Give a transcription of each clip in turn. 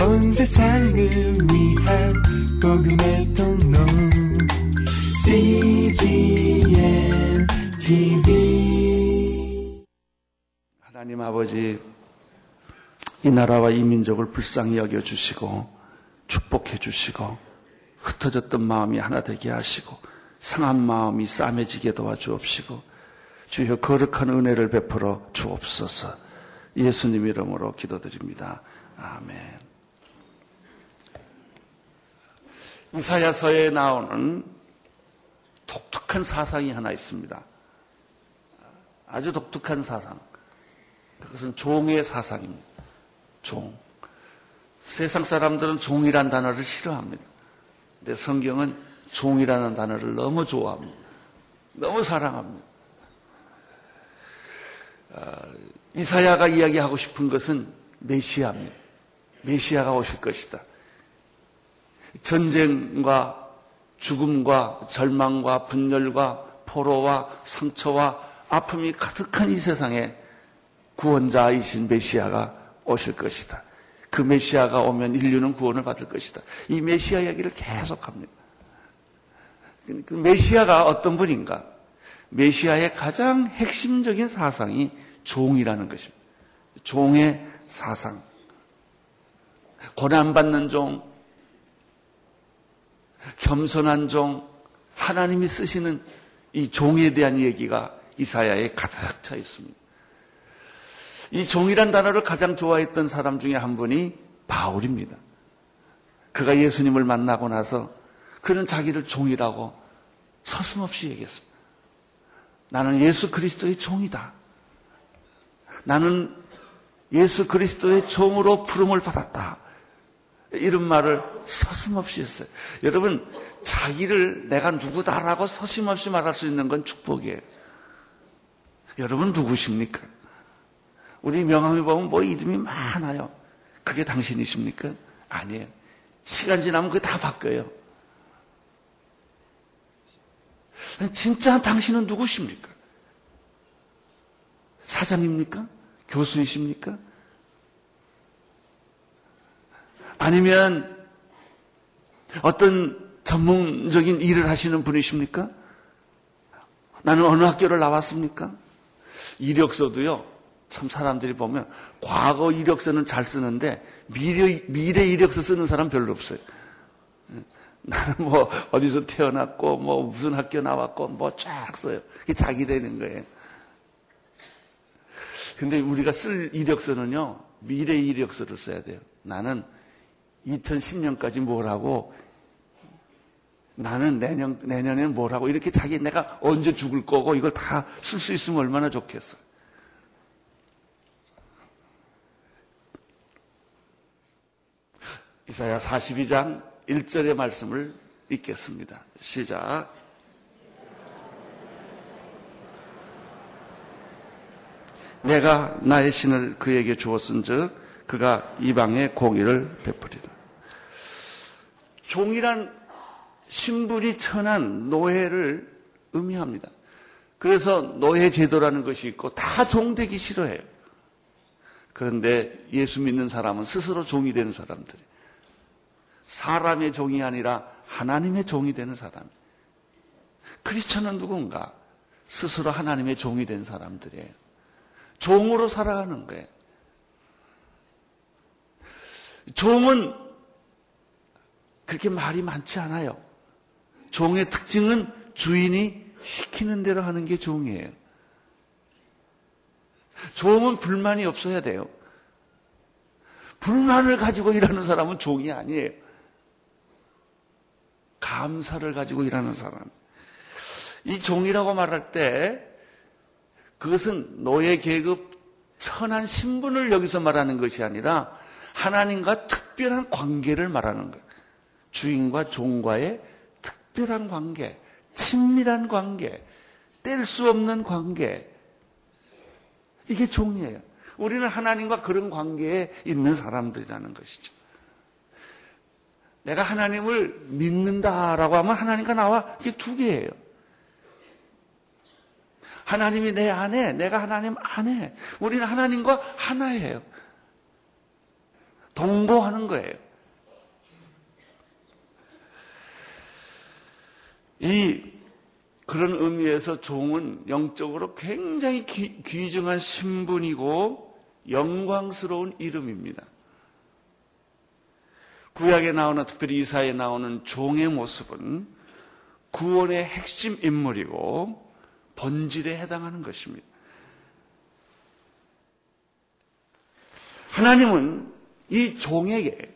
온 세상을 위한 복음의 통로 CGM TV 하나님 아버지 이 나라와 이 민족을 불쌍히 여겨 주시고 축복해 주시고 흩어졌던 마음이 하나 되게 하시고 상한 마음이 싸매지게 도와주옵시고 주여 거룩한 은혜를 베풀어 주옵소서 예수님 이름으로 기도드립니다. 아멘. 이사야서에 나오는 독특한 사상이 하나 있습니다. 아주 독특한 사상. 그것은 종의 사상입니다. 종. 세상 사람들은 종이란 단어를 싫어합니다. 근데 성경은 종이라는 단어를 너무 좋아합니다. 너무 사랑합니다. 어, 이사야가 이야기하고 싶은 것은 메시아입니다. 메시아가 오실 것이다. 전쟁과 죽음과 절망과 분열과 포로와 상처와 아픔이 가득한 이 세상에 구원자이신 메시아가 오실 것이다. 그 메시아가 오면 인류는 구원을 받을 것이다. 이 메시아 이야기를 계속합니다. 그 메시아가 어떤 분인가? 메시아의 가장 핵심적인 사상이 종이라는 것입니다. 종의 사상. 고난받는 종, 겸손한 종, 하나님이 쓰시는 이 종에 대한 얘기가 이사야에 가득 차 있습니다. 이 종이란 단어를 가장 좋아했던 사람 중에 한 분이 바울입니다. 그가 예수님을 만나고 나서 그는 자기를 종이라고 서슴없이 얘기했습니다. 나는 예수 그리스도의 종이다. 나는 예수 그리스도의 종으로 부름을 받았다. 이런 말을 서슴없이 했어요. 여러분, 자기를 내가 누구다라고 서슴없이 말할 수 있는 건 축복이에요. 여러분 누구십니까? 우리 명함에 보면 뭐 이름이 많아요. 그게 당신이십니까? 아니에요. 시간 지나면 그게 다 바뀌어요. 진짜 당신은 누구십니까? 사장입니까? 교수이십니까? 아니면 어떤 전문적인 일을 하시는 분이십니까? 나는 어느 학교를 나왔습니까? 이력서도요, 참 사람들이 보면 과거 이력서는 잘 쓰는데 미래, 미래 이력서 쓰는 사람 별로 없어요. 나는 뭐 어디서 태어났고 뭐 무슨 학교 나왔고 뭐 쫙 써요. 그게 자기 되는 거예요. 근데 우리가 쓸 이력서는요, 미래 이력서를 써야 돼요. 나는 2010년까지 뭘 하고, 나는 내년, 내년에는 뭘 하고, 이렇게 자기 내가 언제 죽을 거고, 이걸 다 쓸 수 있으면 얼마나 좋겠어. 이사야 42장 1절의 말씀을 읽겠습니다. 시작. 내가 나의 신을 그에게 주었은즉 그가 이방의 공의를 베풀이라. 종이란 신분이 천한 노예를 의미합니다. 그래서 노예 제도라는 것이 있고 다 종되기 싫어해요. 그런데 예수 믿는 사람은 스스로 종이 되는 사람들이 사람의 종이 아니라 하나님의 종이 되는 사람. 크리스천은 누군가? 스스로 하나님의 종이 된 사람들이에요. 종으로 살아가는 거예요. 종은 그렇게 말이 많지 않아요. 종의 특징은 주인이 시키는 대로 하는 게 종이에요. 종은 불만이 없어야 돼요. 불만을 가지고 일하는 사람은 종이 아니에요. 감사를 가지고 일하는 사람. 이 종이라고 말할 때 그것은 노예 계급 천한 신분을 여기서 말하는 것이 아니라 하나님과 특별한 관계를 말하는 거예요. 주인과 종과의 특별한 관계, 친밀한 관계, 뗄 수 없는 관계. 이게 종이에요. 우리는 하나님과 그런 관계에 있는 사람들이라는 것이죠. 내가 하나님을 믿는다라고 하면 하나님과 나와 이게 두 개예요. 하나님이 내 안에, 내가 하나님 안에. 우리는 하나님과 하나예요. 동거하는 거예요. 이 그런 의미에서 종은 영적으로 굉장히 귀, 귀중한 신분이고 영광스러운 이름입니다. 구약에 나오는 특별히 이사에 나오는 종의 모습은 구원의 핵심 인물이고 본질에 해당하는 것입니다. 하나님은 이 종에게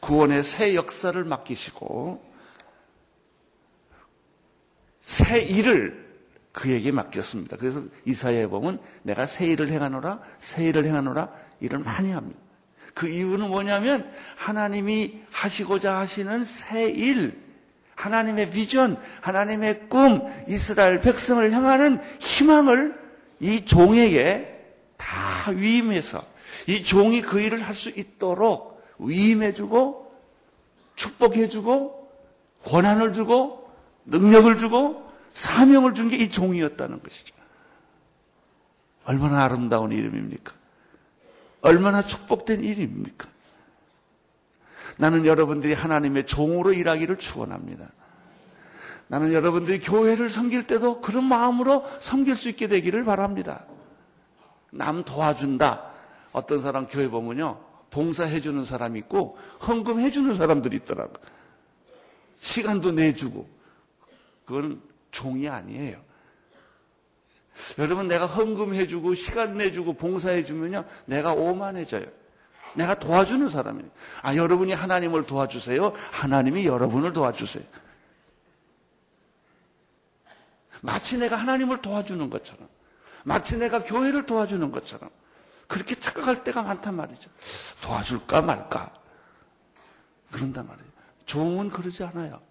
구원의 새 역사를 맡기시고 새 일을 그에게 맡겼습니다. 그래서 이사야에 보면 내가 새 일을 행하노라, 새 일을 행하노라 일을 많이 합니다. 그 이유는 뭐냐면 하나님이 하시고자 하시는 새 일, 하나님의 비전, 하나님의 꿈, 이스라엘 백성을 향하는 희망을 이 종에게 다 위임해서 이 종이 그 일을 할 수 있도록 위임해주고 축복해주고 권한을 주고 능력을 주고 사명을 준 게 이 종이었다는 것이죠. 얼마나 아름다운 이름입니까? 얼마나 축복된 일입니까? 나는 여러분들이 하나님의 종으로 일하기를 축원합니다. 나는 여러분들이 교회를 섬길 때도 그런 마음으로 섬길 수 있게 되기를 바랍니다. 남 도와준다. 어떤 사람 교회 보면요. 봉사해주는 사람이 있고, 헌금해주는 사람들이 있더라고. 시간도 내주고. 그건 종이 아니에요. 여러분 내가 헌금해주고 시간 내주고 봉사해주면요 내가 오만해져요. 내가 도와주는 사람이에요. 아 여러분이 하나님을 도와주세요. 하나님이 여러분을 도와주세요. 마치 내가 하나님을 도와주는 것처럼 마치 내가 교회를 도와주는 것처럼 그렇게 착각할 때가 많단 말이죠. 도와줄까 말까 그런단 말이에요. 종은 그러지 않아요.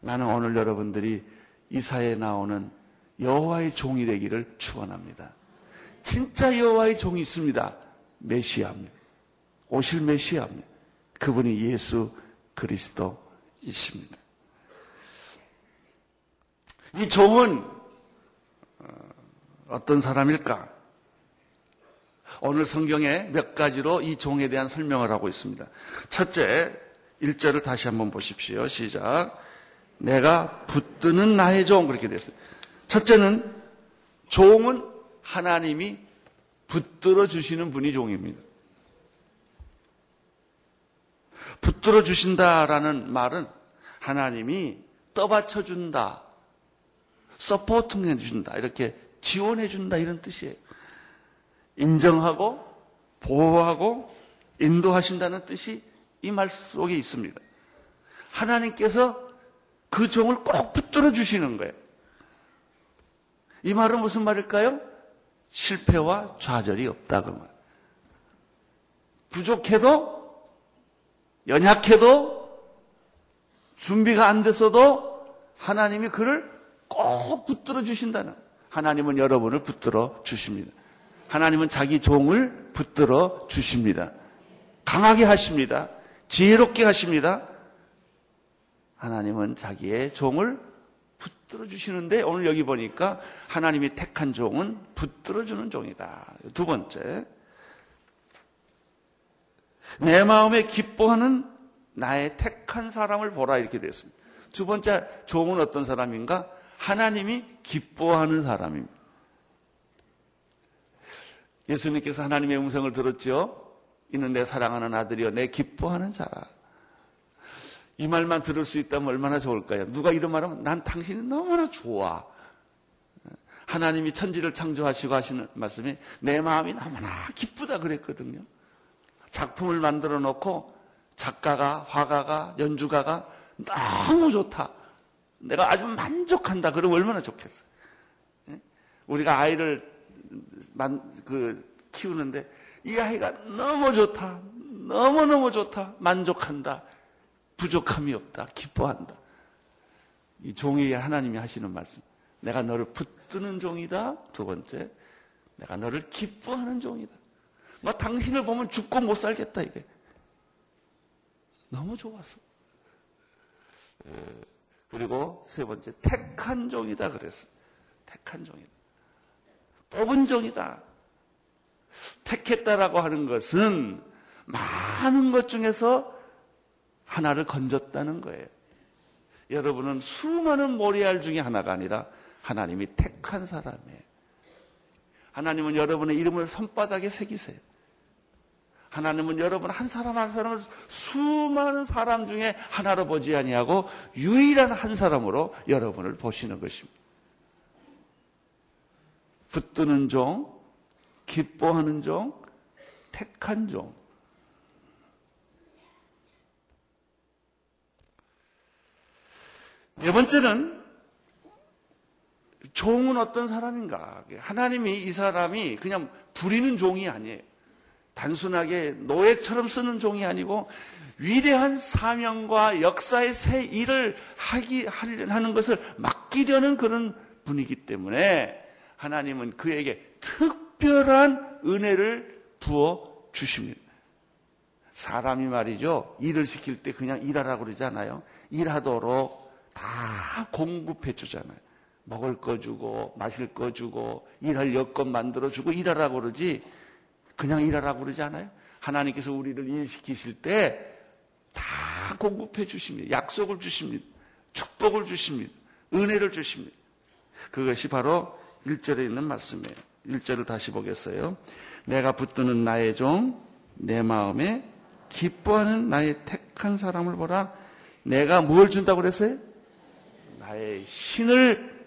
나는 오늘 여러분들이 이사에 나오는 여호와의 종이 되기를 축원합니다. 진짜 여호와의 종이 있습니다. 메시아입니다. 오실 메시아입니다. 그분이 예수 그리스도이십니다. 이 종은 어, 어떤 사람일까? 오늘 성경에 몇 가지로 이 종에 대한 설명을 하고 있습니다. 첫째, 1절을 다시 한번 보십시오. 시작. 내가 붙드는 나의 종 그렇게 됐어요. 첫째는 종은 하나님이 붙들어 주시는 분이 종입니다. 붙들어 주신다라는 말은 하나님이 떠받쳐 준다, 서포팅 해 준다, 이렇게 지원해 준다 이런 뜻이에요. 인정하고 보호하고 인도하신다는 뜻이 이 말 속에 있습니다. 하나님께서 그 종을 꼭 붙들어 주시는 거예요. 이 말은 무슨 말일까요? 실패와 좌절이 없다 그 말. 부족해도 연약해도 준비가 안 됐어도 하나님이 그를 꼭 붙들어 주신다는 하나님은 여러분을 붙들어 주십니다. 하나님은 자기 종을 붙들어 주십니다. 강하게 하십니다. 지혜롭게 하십니다. 하나님은 자기의 종을 붙들어 주시는데 오늘 여기 보니까 하나님이 택한 종은 붙들어 주는 종이다. 두 번째. 내 마음에 기뻐하는 나의 택한 사람을 보라 이렇게 됐습니다. 두 번째 종은 어떤 사람인가? 하나님이 기뻐하는 사람입니다. 예수님께서 하나님의 음성을 들었죠? 이는 내 사랑하는 아들이여 내 기뻐하는 자라. 이 말만 들을 수 있다면 얼마나 좋을까요? 누가 이런 말하면 난 당신이 너무나 좋아. 하나님이 천지를 창조하시고 하시는 말씀이 내 마음이 너무나 기쁘다 그랬거든요. 작품을 만들어 놓고 작가가, 화가가, 연주가가 너무 좋다. 내가 아주 만족한다. 그러면 얼마나 좋겠어. 예? 우리가 아이를 만, 그, 키우는데 이 아이가 너무 좋다. 너무너무 좋다. 만족한다. 부족함이 없다. 기뻐한다. 이 종이 하나님이 하시는 말씀. 내가 너를 붙드는 종이다. 두 번째, 내가 너를 기뻐하는 종이다. 뭐 당신을 보면 죽고 못 살겠다 이게. 너무 좋았어. 그리고 세 번째, 택한 종이다 그랬어. 택한 종이다. 뽑은 종이다. 택했다라고 하는 것은 많은 것 중에서 하나를 건졌다는 거예요. 여러분은 수많은 모리알 중에 하나가 아니라 하나님이 택한 사람이에요. 하나님은 여러분의 이름을 손바닥에 새기세요. 하나님은 여러분 한 사람 한 사람을 수많은 사람 중에 하나로 보지 아니하고 유일한 한 사람으로 여러분을 보시는 것입니다. 붙드는 종, 기뻐하는 종, 택한 종. 네 번째는 종은 어떤 사람인가? 하나님이 이 사람이 그냥 부리는 종이 아니에요. 단순하게 노예처럼 쓰는 종이 아니고 위대한 사명과 역사의 새 일을 하기 하는 것을 맡기려는 그런 분이기 때문에 하나님은 그에게 특별한 은혜를 부어 주십니다. 사람이 말이죠. 일을 시킬 때 그냥 일하라고 그러잖아요. 일하도록 다 공급해 주잖아요. 먹을 거 주고, 마실 거 주고, 일할 여건 만들어 주고, 일하라고 그러지. 그냥 일하라고 그러지 않아요? 하나님께서 우리를 일시키실 때 다 공급해 주십니다. 약속을 주십니다. 축복을 주십니다. 은혜를 주십니다. 그것이 바로 1절에 있는 말씀이에요. 1절을 다시 보겠어요. 내가 붙드는 나의 종, 내 마음에 기뻐하는 나의 택한 사람을 보라. 내가 뭘 준다고 그랬어요? 나의 신을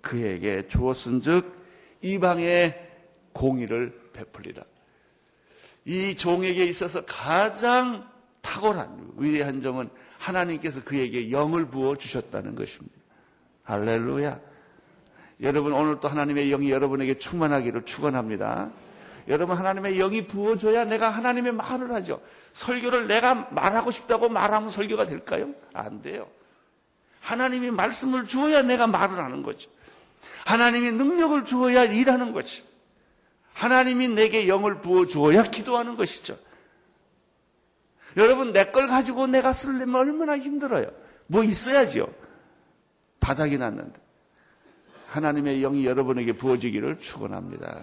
그에게 주었은 즉, 이방의 공의를 베풀리라. 이 종에게 있어서 가장 탁월한 위대한 점은 하나님께서 그에게 영을 부어 주셨다는 것입니다. 할렐루야. 여러분 오늘 또 하나님의 영이 여러분에게 충만하기를 축원합니다. 여러분 하나님의 영이 부어줘야 내가 하나님의 말을 하죠. 설교를 내가 말하고 싶다고 말하면 설교가 될까요? 안 돼요. 하나님이 말씀을 주어야 내가 말을 하는 거죠. 하나님이 능력을 주어야 일하는 거죠. 하나님이 내게 영을 부어 주어야 기도하는 것이죠. 여러분, 내 걸 가지고 내가 쓰려면 얼마나 힘들어요. 뭐 있어야지요. 바닥이 났는데. 하나님의 영이 여러분에게 부어지기를 축원합니다.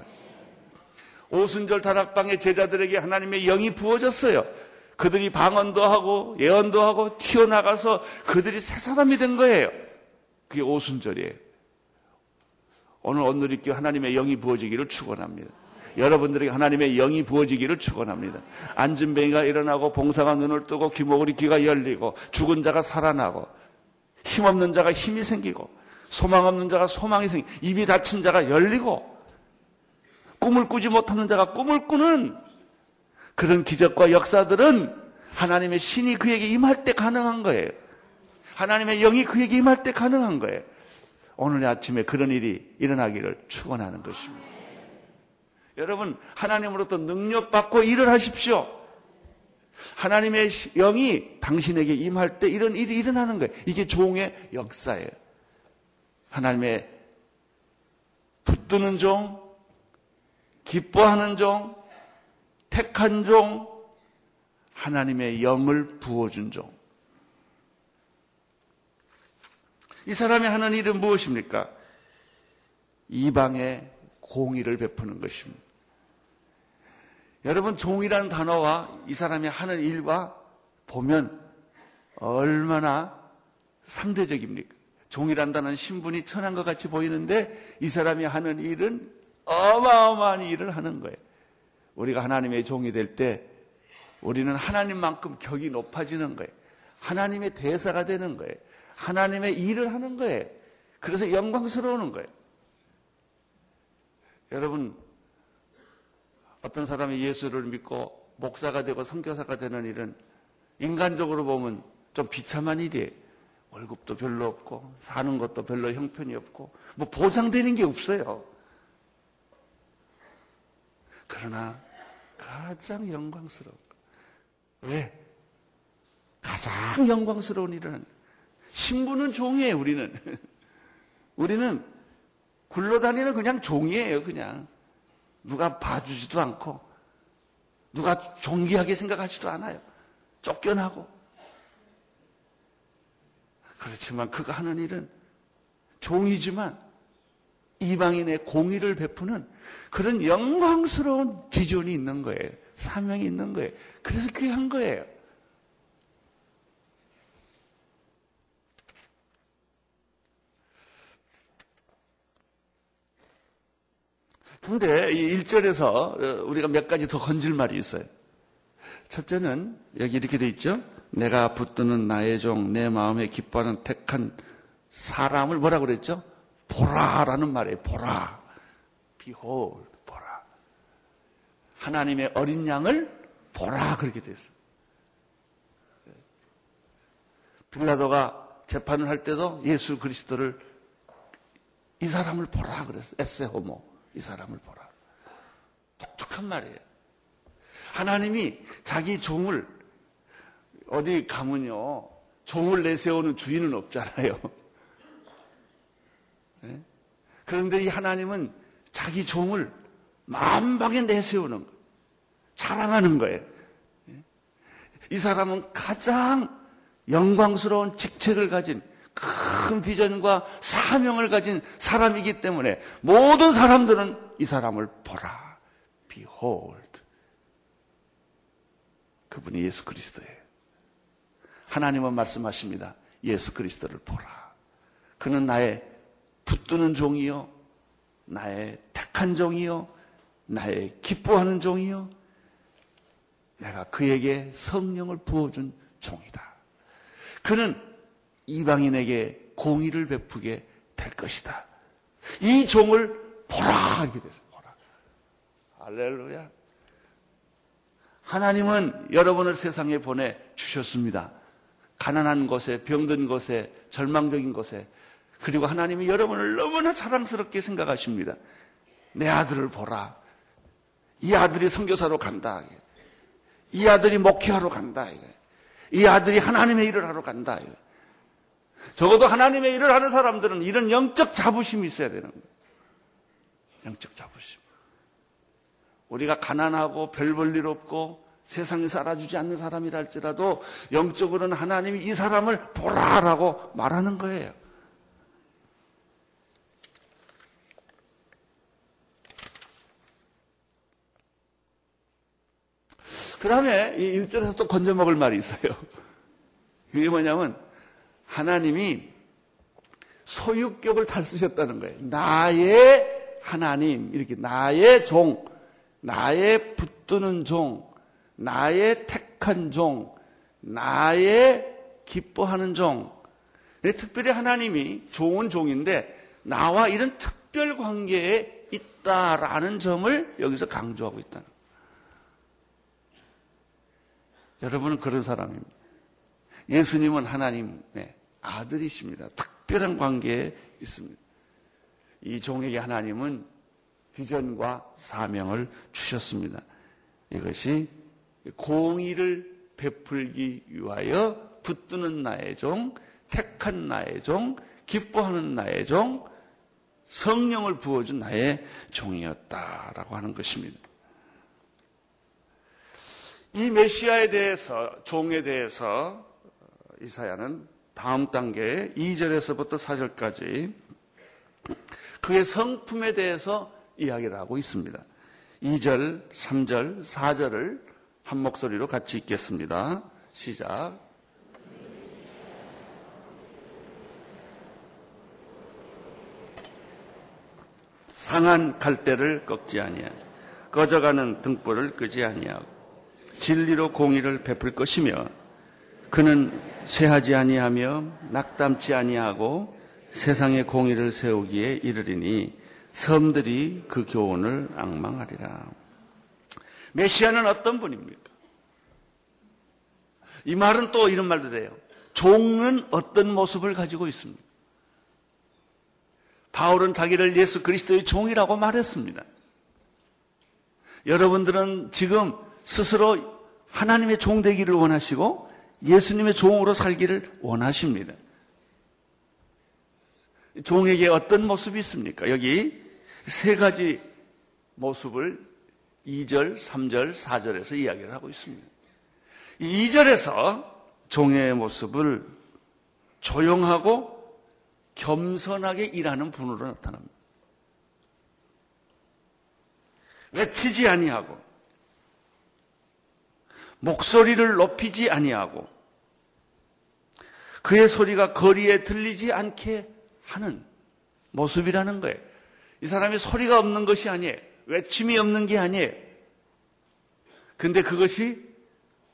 오순절 다락방의 제자들에게 하나님의 영이 부어졌어요. 그들이 방언도 하고 예언도 하고 튀어나가서 그들이 새 사람이 된 거예요. 그게 오순절이에요. 오늘 오늘있게 하나님의 영이 부어지기를 축원합니다. 여러분들에게 하나님의 영이 부어지기를 축원합니다. 안진뱅이가 일어나고 봉사가 눈을 뜨고 귀목으리 귀가 열리고 죽은 자가 살아나고 힘없는 자가 힘이 생기고 소망 없는 자가 소망이 생기고 입이 닫힌 자가 열리고 꿈을 꾸지 못하는 자가 꿈을 꾸는 그런 기적과 역사들은 하나님의 신이 그에게 임할 때 가능한 거예요. 하나님의 영이 그에게 임할 때 가능한 거예요. 오늘 아침에 그런 일이 일어나기를 축원하는 것입니다. 여러분 하나님으로부터 능력받고 일을 하십시오. 하나님의 영이 당신에게 임할 때 이런 일이 일어나는 거예요. 이게 종의 역사예요. 하나님의 붙드는 종, 기뻐하는 종, 택한 종, 하나님의 영을 부어준 종. 이 사람이 하는 일은 무엇입니까? 이방의 공의를 베푸는 것입니다. 여러분, 종이라는 단어와 이 사람이 하는 일과 보면 얼마나 상대적입니까? 종이란 다는 신분이 천한 것 같이 보이는데 이 사람이 하는 일은 어마어마한 일을 하는 거예요. 우리가 하나님의 종이 될 때 우리는 하나님만큼 격이 높아지는 거예요. 하나님의 대사가 되는 거예요. 하나님의 일을 하는 거예요. 그래서 영광스러우는 거예요. 여러분, 어떤 사람이 예수를 믿고 목사가 되고 선교사가 되는 일은 인간적으로 보면 좀 비참한 일이에요. 월급도 별로 없고, 사는 것도 별로 형편이 없고, 뭐 보장되는 게 없어요. 그러나 가장 영광스러운 왜? 가장 영광스러운 일은 신부는 종이에요, 우리는. 우리는 굴러다니는 그냥 종이에요, 그냥. 누가 봐주지도 않고, 누가 존귀하게 생각하지도 않아요. 쫓겨나고. 그렇지만 그가 하는 일은 종이지만 이방인의 공의를 베푸는 그런 영광스러운 비전이 있는 거예요. 사명이 있는 거예요. 그래서 귀한 거예요. 근데 이 1절에서 어, 우리가 몇 가지 더 건질 말이 있어요. 첫째는 여기 이렇게 돼 있죠. 내가 붙드는 나의 종, 내 마음에 기뻐하는 택한 사람을 뭐라 그랬죠? 보라라는 말이에요. 보라. 비홀, 보라. 하나님의 어린 양을 보라 그렇게 됐어요. 빌라도가 재판을 할 때도 예수 그리스도를 이 사람을 보라 그랬어요. 에세 호모. 이 사람을 보라. 독특한 말이에요. 하나님이 자기 종을 어디 가면요. 종을 내세우는 주인은 없잖아요. 네? 그런데 이 하나님은 자기 종을 만방에 내세우는 거예요. 자랑하는 거예요. 네? 이 사람은 가장 영광스러운 직책을 가진 큰 비전과 사명을 가진 사람이기 때문에 모든 사람들은 이 사람을 보라. Behold. 그분이 예수 그리스도예요. 하나님은 말씀하십니다. 예수 그리스도를 보라. 그는 나의 붙드는 종이요. 나의 택한 종이요. 나의 기뻐하는 종이요. 내가 그에게 성령을 부어준 종이다. 그는 이방인에게 공의를 베푸게 될 것이다. 이 종을 보라 이렇게 됐어요. 보라. 할렐루야. 하나님은 여러분을 세상에 보내 주셨습니다. 가난한 곳에, 병든 곳에, 절망적인 곳에, 그리고 하나님이 여러분을 너무나 자랑스럽게 생각하십니다. 내 아들을 보라. 이 아들이 선교사로 간다. 이 아들이 목회하러 간다. 이 아들이 하나님의 일을 하러 간다. 적어도 하나님의 일을 하는 사람들은 이런 영적 자부심이 있어야 되는 거예요. 영적 자부심. 우리가 가난하고 별 볼 일 없고 세상에서 알아주지 않는 사람이라 할지라도 영적으로는 하나님이 이 사람을 보라라고 말하는 거예요. 그 다음에 이 1절에서 또 건져 먹을 말이 있어요. 그게 뭐냐면 하나님이 소유격을 잘 쓰셨다는 거예요. 나의 하나님, 이렇게 나의 종, 나의 붙드는 종, 나의 택한 종, 나의 기뻐하는 종. 특별히 하나님이 좋은 종인데 나와 이런 특별 관계에 있다라는 점을 여기서 강조하고 있다는 거예요. 여러분은 그런 사람입니다. 예수님은 하나님의 아들이십니다. 특별한 관계에 있습니다. 이 종에게 하나님은 비전과 사명을 주셨습니다. 이것이 공의를 베풀기 위하여 붙드는 나의 종, 택한 나의 종, 기뻐하는 나의 종, 성령을 부어준 나의 종이었다라고 하는 것입니다. 이 메시아에 대해서, 종에 대해서 이사야는 다음 단계 2절에서부터 4절까지 그의 성품에 대해서 이야기를 하고 있습니다. 2절, 3절, 4절을 한 목소리로 같이 읽겠습니다. 시작. 상한 갈대를 꺾지 아니하고 꺼져가는 등불을 끄지 아니하고 진리로 공의를 베풀 것이며 그는 쇠하지 아니하며 낙담치 아니하고 세상의 공의를 세우기에 이르리니 섬들이 그 교훈을 악망하리라. 메시아는 어떤 분입니까? 이 말은 또 이런 말도 돼요. 종은 어떤 모습을 가지고 있습니다. 바울은 자기를 예수 그리스도의 종이라고 말했습니다. 여러분들은 지금 스스로 하나님의 종 되기를 원하시고 예수님의 종으로 살기를 원하십니다. 종에게 어떤 모습이 있습니까? 여기 세 가지 모습을 2절, 3절, 4절에서 이야기를 하고 있습니다. 2절에서 종의 모습을 조용하고 겸손하게 일하는 분으로 나타납니다. 외치지 아니하고 목소리를 높이지 아니하고 그의 소리가 거리에 들리지 않게 하는 모습이라는 거예요. 이 사람이 소리가 없는 것이 아니에요. 외침이 없는 게 아니에요. 근데 그것이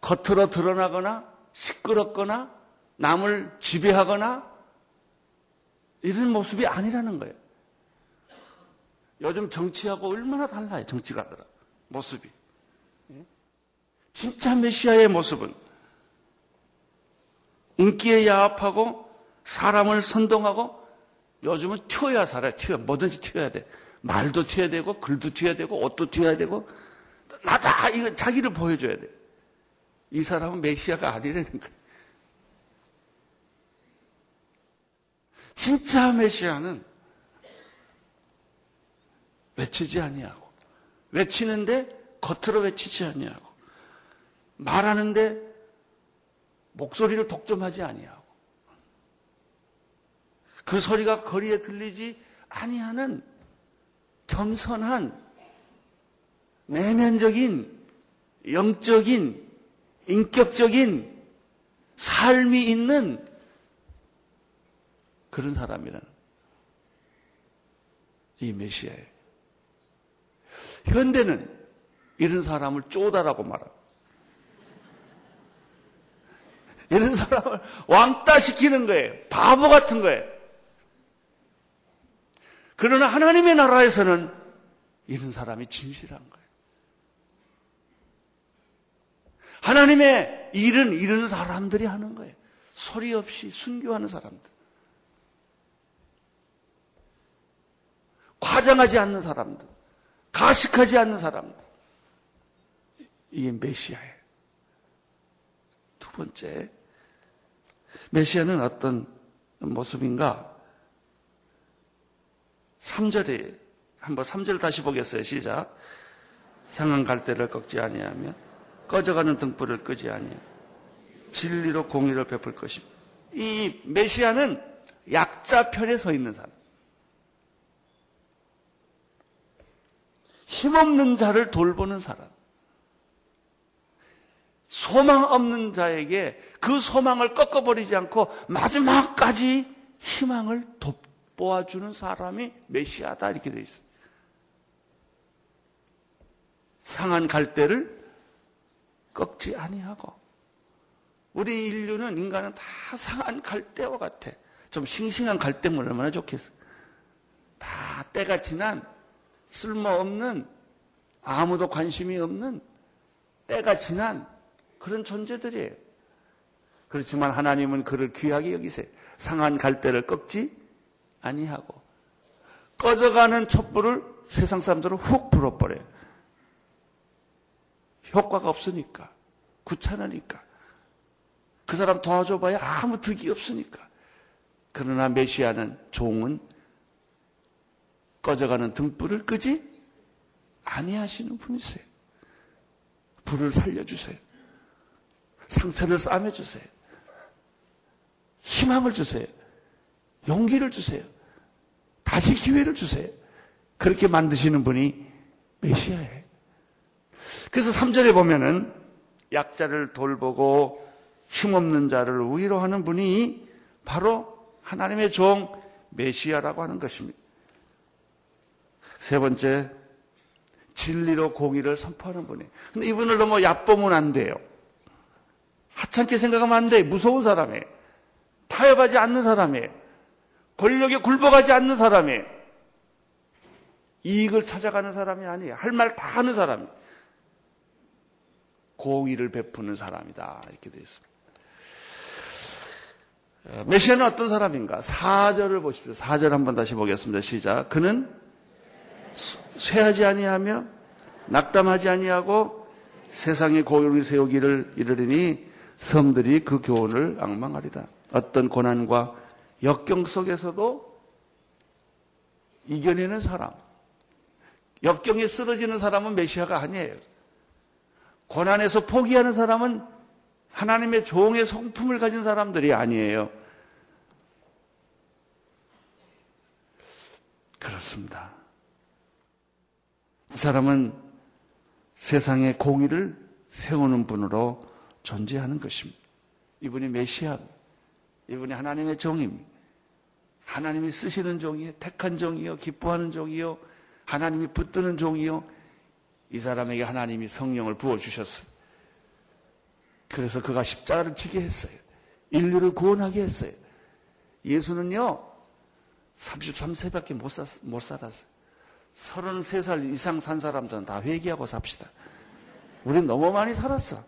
겉으로 드러나거나 시끄럽거나 남을 지배하거나 이런 모습이 아니라는 거예요. 요즘 정치하고 얼마나 달라요, 정치가들은. 모습이. 예? 진짜 메시아의 모습은 인기에 야합하고 사람을 선동하고 요즘은 튀어야 살아요, 튀어. 뭐든지 튀어야 돼. 말도 튀어야 되고, 글도 튀어야 되고, 옷도 튀어야 되고, 나다, 이거 자기를 보여줘야 돼. 이 사람은 메시아가 아니라는 거예요. 진짜 메시아는 외치지 아니하고 외치는데 겉으로 외치지 아니하고 말하는데 목소리를 독점하지 아니하고 그 소리가 거리에 들리지 아니하는 겸손한 내면적인 영적인 인격적인 삶이 있는 그런 사람이라는 이 메시아예요. 현대는 이런 사람을 쪼다라고 말합니다. 이런 사람을 왕따 시키는 거예요. 바보 같은 거예요. 그러나 하나님의 나라에서는 이런 사람이 진실한 거예요. 하나님의 일은 이런 사람들이 하는 거예요. 소리 없이 순교하는 사람들. 과장하지 않는 사람들. 가식하지 않는 사람들. 이게 메시아예요. 두 번째, 메시아는 어떤 모습인가? 3절에 한번 3절 다시 보겠어요. 시작. 상한 갈대를 꺾지 아니하며 꺼져가는 등불을 끄지 아니하며 진리로 공의를 베풀 것입니다. 이 메시아는 약자 편에 서 있는 사람. 힘없는 자를 돌보는 사람. 소망 없는 자에게 그 소망을 꺾어버리지 않고 마지막까지 희망을 돋 보아주는 사람이 메시아다 이렇게 되어 있습니다. 상한 갈대를 꺾지 아니하고 우리 인류는 인간은 다 상한 갈대와 같아. 좀 싱싱한 갈대면 얼마나 좋겠어. 다 때가 지난 쓸모없는 아무도 관심이 없는 때가 지난 그런 존재들이에요. 그렇지만 하나님은 그를 귀하게 여기세요. 상한 갈대를 꺾지 아니하고 꺼져가는 촛불을 세상 사람들은 훅 불어버려요. 효과가 없으니까 귀찮으니까 그 사람 도와줘봐야 아무 득이 없으니까 그러나 메시아는 종은 꺼져가는 등불을 끄지 아니하시는 분이세요. 불을 살려주세요. 상처를 싸매주세요. 희망을 주세요. 용기를 주세요. 다시 기회를 주세요. 그렇게 만드시는 분이 메시아예요. 그래서 3절에 보면은 약자를 돌보고 힘없는 자를 위로하는 분이 바로 하나님의 종 메시아라고 하는 것입니다. 세 번째, 진리로 공의를 선포하는 분이. 근데 이분을 너무 얕보면 안 돼요. 하찮게 생각하면 안 돼. 무서운 사람이에요. 타협하지 않는 사람이에요. 권력에 굴복하지 않는 사람이에요. 이익을 찾아가는 사람이 아니에요. 할 말 다 하는 사람이에요. 공의를 베푸는 사람이다. 이렇게 되어 있습니다. 어, 메시아는 어떤 사람인가? 4절을 보십시오. 4절 한번 다시 보겠습니다. 시작. 그는 쇠하지 아니하며 낙담하지 아니하고 세상의 고용을 세우기를 이르리니 섬들이 그 교훈을 악망하리다. 어떤 고난과 역경 속에서도 이겨내는 사람. 역경에 쓰러지는 사람은 메시아가 아니에요. 고난에서 포기하는 사람은 하나님의 종의 성품을 가진 사람들이 아니에요. 그렇습니다. 이 사람은 세상의 공의를 세우는 분으로 존재하는 것입니다. 이분이 메시아, 이분이 하나님의 종입니다. 하나님이 쓰시는 종이요, 택한 종이요, 기뻐하는 종이요, 하나님이 붙드는 종이요. 이 사람에게 하나님이 성령을 부어주셨어요. 그래서 그가 십자가를 지게 했어요. 인류를 구원하게 했어요. 예수는요, 33세밖에 못, 살, 못 살았어요. 33살 이상 산 사람들은 다 회개하고 삽시다. 우린 너무 많이 살았어.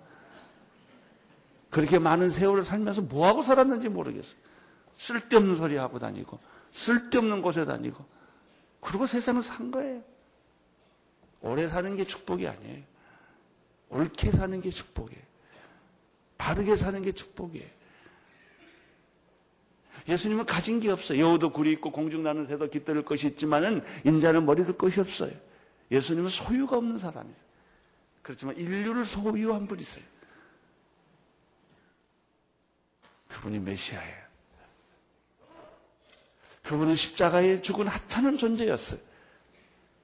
그렇게 많은 세월을 살면서 뭐하고 살았는지 모르겠어. 쓸데없는 소리 하고 다니고, 쓸데없는 곳에 다니고, 그리고 세상을 산 거예요. 오래 사는 게 축복이 아니에요. 옳게 사는 게 축복이에요. 바르게 사는 게 축복이에요. 예수님은 가진 게 없어요. 여우도 굴이 있고 공중 나는 새도 깃들을 것이 있지만은 인자는 머리도 것이 없어요. 예수님은 소유가 없는 사람이세요. 그렇지만 인류를 소유한 분이세요. 그분이 메시아예요. 그분은 십자가에 죽은 하찮은 존재였어요.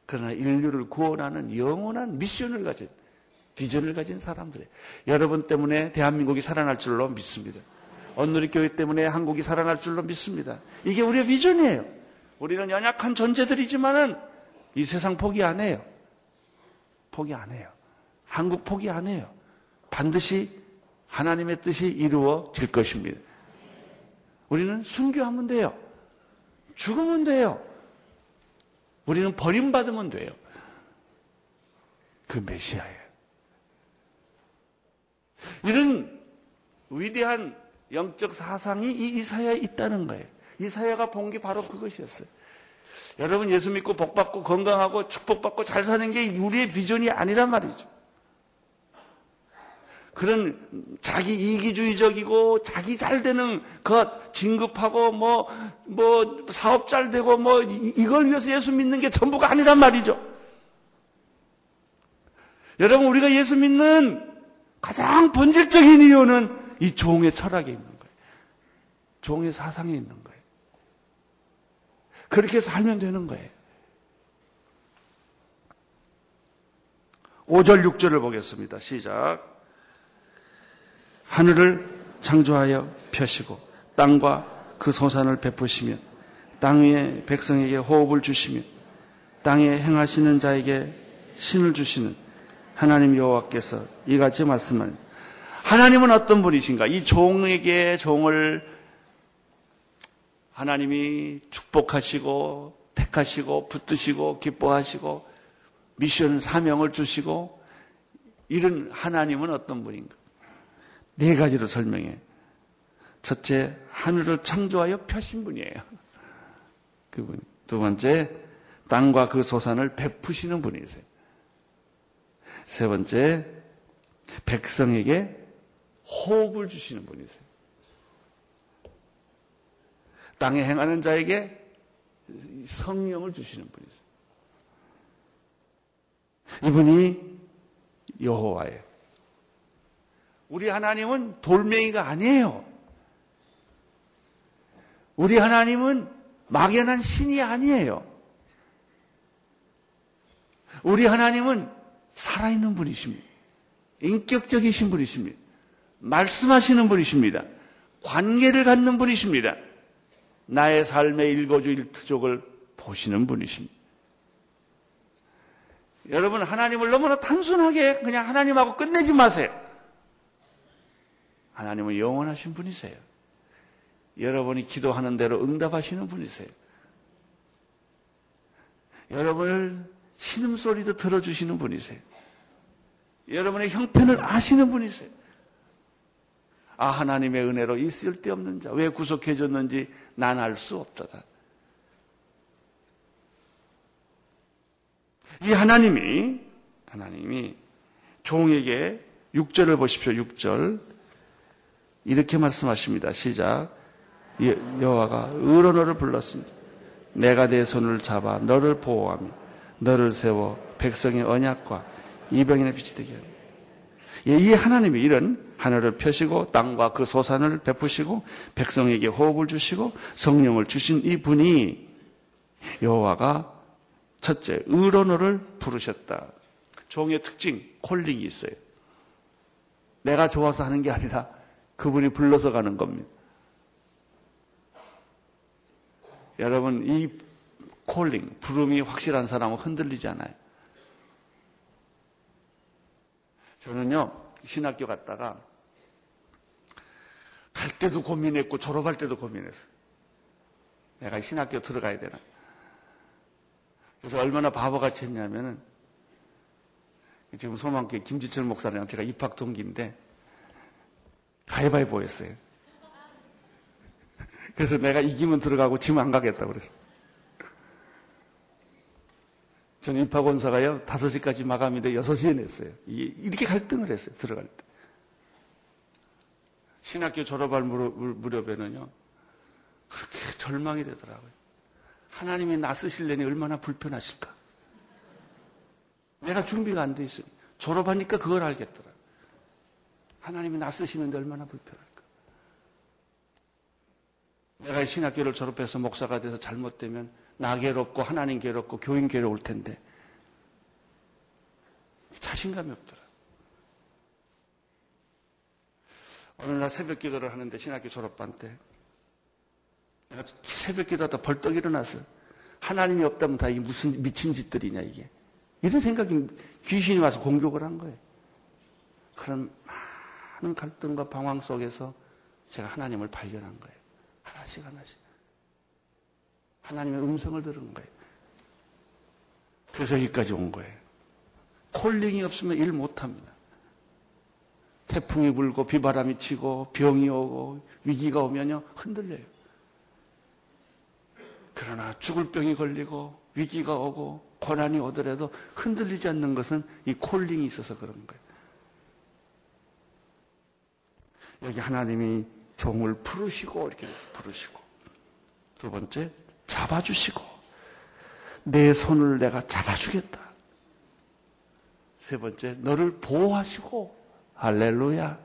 그러나 인류를 구원하는 영원한 미션을 가진 비전을 가진 사람들이에요. 여러분 때문에 대한민국이 살아날 줄로 믿습니다. 언누리 교회 때문에 한국이 살아날 줄로 믿습니다. 이게 우리의 비전이에요. 우리는 연약한 존재들이지만은 이 세상 포기 안 해요. 포기 안 해요. 한국 포기 안 해요. 반드시 하나님의 뜻이 이루어질 것입니다. 우리는 순교하면 돼요. 죽으면 돼요. 우리는 버림받으면 돼요. 그 메시아예요. 이런 위대한 영적 사상이 이 이사야에 있다는 거예요. 이사야가 본 게 바로 그것이었어요. 여러분 예수 믿고 복 받고 건강하고 축복받고 잘 사는 게 우리의 비전이 아니란 말이죠. 그런 자기 이기주의적이고 자기 잘 되는 것 진급하고 뭐뭐 뭐 사업 잘 되고 뭐 이걸 위해서 예수 믿는 게 전부가 아니란 말이죠. 여러분 우리가 예수 믿는 가장 본질적인 이유는 이 종의 철학에 있는 거예요. 종의 사상에 있는 거예요. 그렇게 살면 되는 거예요. 5절, 6절을 보겠습니다. 시작. 하늘을 창조하여 펴시고 땅과 그 소산을 베푸시며 땅 위에 백성에게 호흡을 주시며 땅에 행하시는 자에게 신을 주시는 하나님 여호와께서 이같이 말씀을 하나님은 어떤 분이신가? 이 종에게 종을 하나님이 축복하시고 택하시고 붙드시고 기뻐하시고 미션 사명을 주시고 이런 하나님은 어떤 분인가? 네 가지로 설명해. 첫째, 하늘을 창조하여 펴신 분이에요. 그분. 두 번째, 땅과 그 소산을 베푸시는 분이세요. 세 번째, 백성에게 호흡을 주시는 분이세요. 땅에 행하는 자에게 성령을 주시는 분이세요. 이분이 여호와예요. 우리 하나님은 돌멩이가 아니에요. 우리 하나님은 막연한 신이 아니에요. 우리 하나님은 살아있는 분이십니다. 인격적이신 분이십니다. 말씀하시는 분이십니다. 관계를 갖는 분이십니다. 나의 삶의 일거주 일투족을 보시는 분이십니다. 여러분, 하나님을 너무나 단순하게 그냥 하나님하고 끝내지 마세요. 하나님은 영원하신 분이세요. 여러분이 기도하는 대로 응답하시는 분이세요. 여러분을 신음소리도 들어주시는 분이세요. 여러분의 형편을 아시는 분이세요. 아, 하나님의 은혜로 있을 데 없는 자, 왜 구속해줬는지 난 알 수 없다. 이 하나님이, 하나님이 종에게 6절을 보십시오, 6절. 이렇게 말씀하십니다. 시작. 여호와가 의로 너를 불렀습니다. 내가 내 손을 잡아 너를 보호하며 너를 세워 백성의 언약과 이병인의 빛이 되게 하니. 예, 이 하나님이 이런 하늘을 펴시고 땅과 그 소산을 베푸시고 백성에게 호흡을 주시고 성령을 주신 이 분이 여호와가 첫째 의로 너를 부르셨다. 종의 특징, 콜링이 있어요. 내가 좋아서 하는 게 아니라 그분이 불러서 가는 겁니다. 여러분, 이 콜링, 부름이 확실한 사람은 흔들리지 않아요. 저는요, 신학교 갔다가 갈 때도 고민했고 졸업할 때도 고민했어요. 내가 신학교 들어가야 되나. 그래서 얼마나 바보같이 했냐면은 지금 소망교회 김지철 목사랑 제가 입학 동기인데 가위바위보 했어요. 그래서 내가 이기면 들어가고 지면 안 가겠다 그래서. 저는 입학원사가요, 5시까지 마감인데 6시에 냈어요. 이렇게 갈등을 했어요, 들어갈 때. 신학교 졸업할 무렵에는요, 그렇게 절망이 되더라고요. 하나님이 나 쓰실래니 얼마나 불편하실까. 내가 준비가 안 돼 있으니 졸업하니까 그걸 알겠더라. 하나님이 나 쓰시는데 얼마나 불편할까. 내가 신학교를 졸업해서 목사가 돼서 잘못되면 나 괴롭고 하나님 괴롭고 교인 괴로울 텐데 자신감이 없더라. 어느 날 새벽 기도를 하는데 신학교 졸업반 때 내가 새벽 기도하다 벌떡 일어났어. 하나님이 없다면 다 이게 무슨 미친 짓들이냐 이게. 이런 생각이 귀신이 와서 공격을 한 거예요. 그런 많은 갈등과 방황 속에서 제가 하나님을 발견한 거예요. 하나씩 하나씩. 하나님의 음성을 들은 거예요. 그래서 여기까지 온 거예요. 콜링이 없으면 일 못합니다. 태풍이 불고 비바람이 치고 병이 오고 위기가 오면요 흔들려요. 그러나 죽을 병이 걸리고 위기가 오고 고난이 오더라도 흔들리지 않는 것은 이 콜링이 있어서 그런 거예요. 여기 하나님이 종을 부르시고 이렇게 부르시고 두 번째 잡아주시고 내 손을 내가 잡아주겠다. 세 번째 너를 보호하시고 할렐루야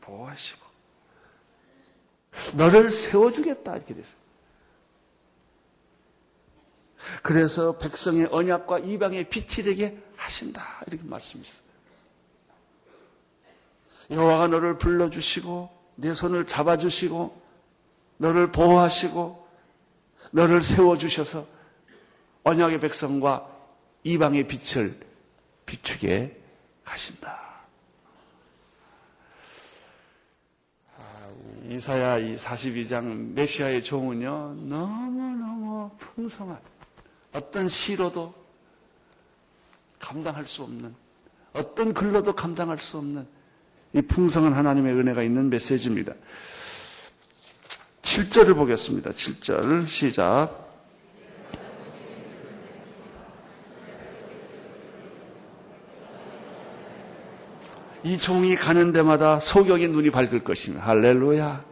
보호하시고 너를 세워주겠다 이렇게 됐어요. 그래서 백성의 언약과 이방의 빛이 되게 하신다. 이렇게 말씀했어요. 여호와가 너를 불러주시고 내 손을 잡아주시고 너를 보호하시고 너를 세워주셔서 언약의 백성과 이방의 빛을 비추게 하신다. 아, 이사야 이 42장 메시아의 종은요 너무너무 풍성한 어떤 시로도 감당할 수 없는 어떤 글로도 감당할 수 없는 이 풍성한 하나님의 은혜가 있는 메시지입니다. 7절을 보겠습니다. 7절 시작. 이 종이 가는 데마다 소경의 눈이 밝을 것이며 할렐루야.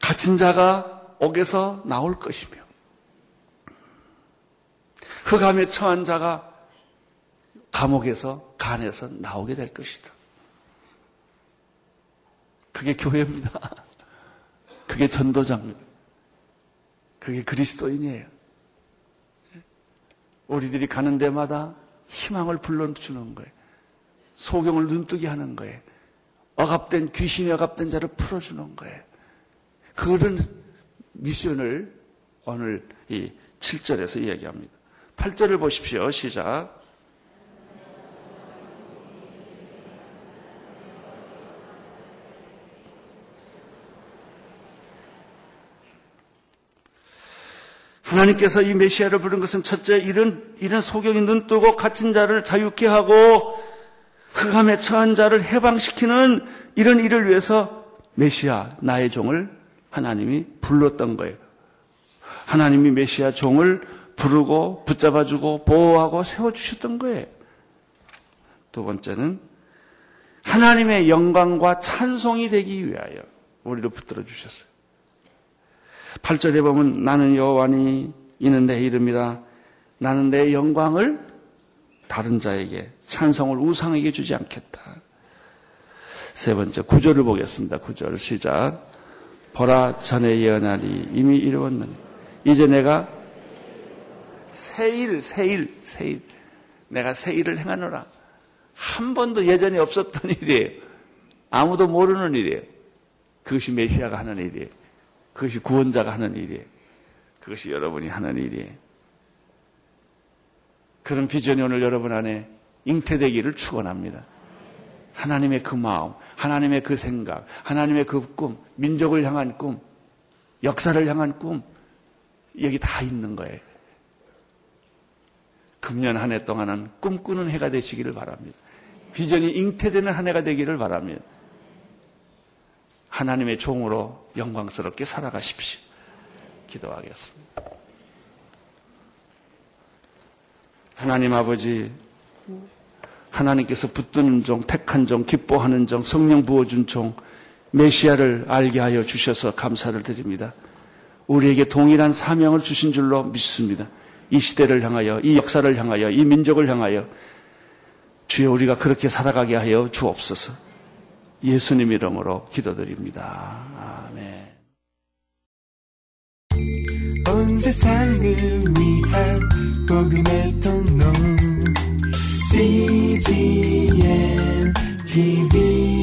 갇힌 자가 옥에서 나올 것이며 흑암에 처한 자가 감옥에서 간에서 나오게 될 것이다. 그게 교회입니다. 그게 전도자입니다. 그게 그리스도인이에요. 우리들이 가는 데마다 희망을 불러주는 거예요. 소경을 눈뜨게 하는 거예요. 억압된 귀신이 억압된 자를 풀어주는 거예요. 그런 미션을 오늘 이 7절에서 이야기합니다. 8절을 보십시오. 시작. 하나님께서 이 메시아를 부른 것은 첫째 이런 이런 소경이 눈 뜨고 갇힌 자를 자유케 하고 흑암에 처한 자를 해방시키는 이런 일을 위해서 메시아 나의 종을 하나님이 불렀던 거예요. 하나님이 메시아 종을 부르고 붙잡아주고 보호하고 세워주셨던 거예요. 두 번째는 하나님의 영광과 찬송이 되기 위하여 우리를 붙들어 주셨어요. 8절에 보면 나는 여호와니 이는 내 이름이라 나는 내 영광을 다른 자에게 찬송을 우상에게 주지 않겠다. 세 번째 구절을 보겠습니다. 구절 시작. 보라 전에 예언하리 이미 이루었느니 이제 내가 새일, 새일, 새일. 내가 새일을 행하노라. 한 번도 예전에 없었던 일이에요. 아무도 모르는 일이에요. 그것이 메시아가 하는 일이에요. 그것이 구원자가 하는 일이에요. 그것이 여러분이 하는 일이에요. 그런 비전이 오늘 여러분 안에 잉태되기를 축원합니다. 하나님의 그 마음, 하나님의 그 생각, 하나님의 그 꿈, 민족을 향한 꿈, 역사를 향한 꿈, 여기 다 있는 거예요. 금년 한 해 동안은 꿈꾸는 해가 되시기를 바랍니다. 비전이 잉태되는 한 해가 되기를 바랍니다. 하나님의 종으로 영광스럽게 살아가십시오. 기도하겠습니다. 하나님 아버지, 하나님께서 붙드는 종, 택한 종, 기뻐하는 종, 성령 부어준 종, 메시아를 알게 하여 주셔서 감사를 드립니다. 우리에게 동일한 사명을 주신 줄로 믿습니다. 이 시대를 향하여, 이 역사를 향하여, 이 민족을 향하여 주여 우리가 그렇게 살아가게 하여 주옵소서. 예수님 이름으로 기도드립니다. 아멘. 온 세상을 위한 복음의 통로 CGM TV